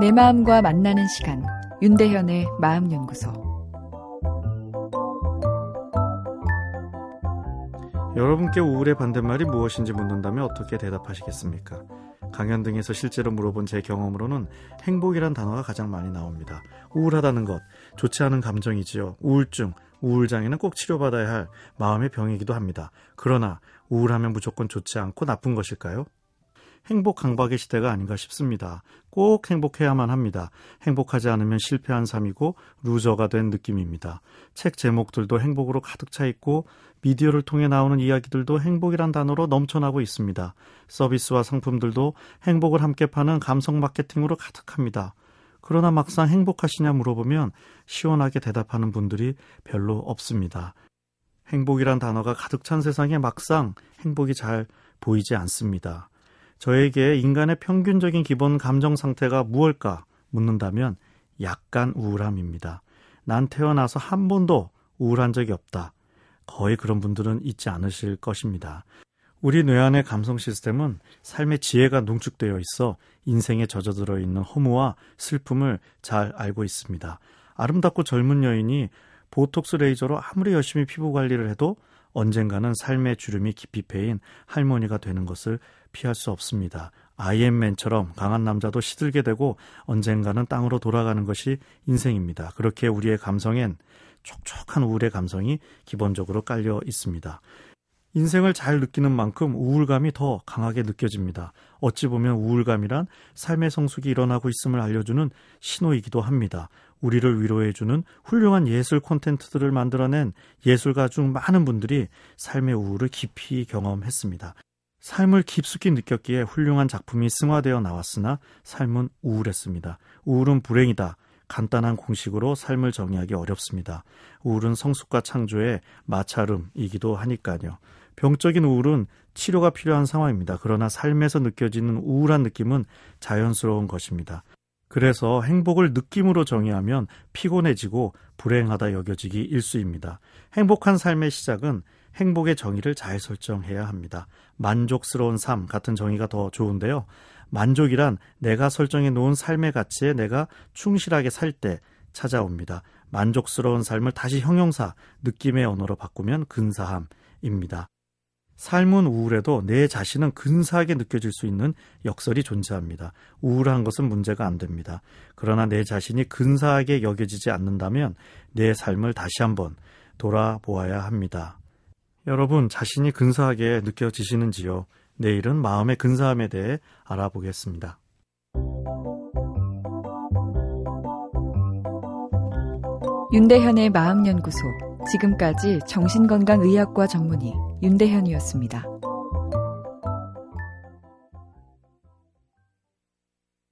내 마음과 만나는 시간 윤대현의 마음연구소 여러분께 우울의 반대말이 무엇인지 묻는다면 어떻게 대답하시겠습니까? 강연 등에서 실제로 물어본 제 경험으로는 행복이란 단어가 가장 많이 나옵니다. 우울하다는 것, 좋지 않은 감정이지요. 우울증, 우울장애는 꼭 치료받아야 할 마음의 병이기도 합니다. 그러나 우울하면 무조건 좋지 않고 나쁜 것일까요? 행복 강박의 시대가 아닌가 싶습니다. 꼭 행복해야만 합니다. 행복하지 않으면 실패한 삶이고 루저가 된 느낌입니다. 책 제목들도 행복으로 가득 차 있고 미디어를 통해 나오는 이야기들도 행복이란 단어로 넘쳐나고 있습니다. 서비스와 상품들도 행복을 함께 파는 감성 마케팅으로 가득합니다. 그러나 막상 행복하시냐 물어보면 시원하게 대답하는 분들이 별로 없습니다. 행복이란 단어가 가득 찬 세상에 막상 행복이 잘 보이지 않습니다. 저에게 인간의 평균적인 기본 감정 상태가 무엇일까 묻는다면 약간 우울함입니다. 난 태어나서 한 번도 우울한 적이 없다. 거의 그런 분들은 있지 않으실 것입니다. 우리 뇌 안의 감성 시스템은 삶의 지혜가 농축되어 있어 인생에 젖어들어 있는 허무와 슬픔을 잘 알고 있습니다. 아름답고 젊은 여인이 보톡스 레이저로 아무리 열심히 피부 관리를 해도 언젠가는 삶의 주름이 깊이 패인 할머니가 되는 것을 피할 수 없습니다. 아이엠맨처럼 강한 남자도 시들게 되고 언젠가는 땅으로 돌아가는 것이 인생입니다. 그렇게 우리의 감성엔 촉촉한 우울의 감성이 기본적으로 깔려 있습니다. 인생을 잘 느끼는 만큼 우울감이 더 강하게 느껴집니다. 어찌 보면 우울감이란 삶의 성숙이 일어나고 있음을 알려주는 신호이기도 합니다. 우리를 위로해주는 훌륭한 예술 콘텐츠들을 만들어낸 예술가 중 많은 분들이 삶의 우울을 깊이 경험했습니다. 삶을 깊숙이 느꼈기에 훌륭한 작품이 승화되어 나왔으나 삶은 우울했습니다. 우울은 불행이다. 간단한 공식으로 삶을 정의하기 어렵습니다. 우울은 성숙과 창조의 마찰음이기도 하니까요. 병적인 우울은 치료가 필요한 상황입니다. 그러나 삶에서 느껴지는 우울한 느낌은 자연스러운 것입니다. 그래서 행복을 느낌으로 정의하면 피곤해지고 불행하다 여겨지기 일수입니다. 행복한 삶의 시작은 행복의 정의를 잘 설정해야 합니다. 만족스러운 삶 같은 정의가 더 좋은데요. 만족이란 내가 설정해 놓은 삶의 가치에 내가 충실하게 살 때 찾아옵니다. 만족스러운 삶을 다시 형용사, 느낌의 언어로 바꾸면 근사함입니다. 삶은 우울해도 내 자신은 근사하게 느껴질 수 있는 역설이 존재합니다. 우울한 것은 문제가 안 됩니다. 그러나 내 자신이 근사하게 여겨지지 않는다면 내 삶을 다시 한번 돌아보아야 합니다. 여러분, 자신이 근사하게 느껴지시는지요? 내일은 마음의 근사함에 대해 알아보겠습니다. 윤대현의 마음연구소. 지금까지 정신건강의학과 전문의 윤대현이었습니다.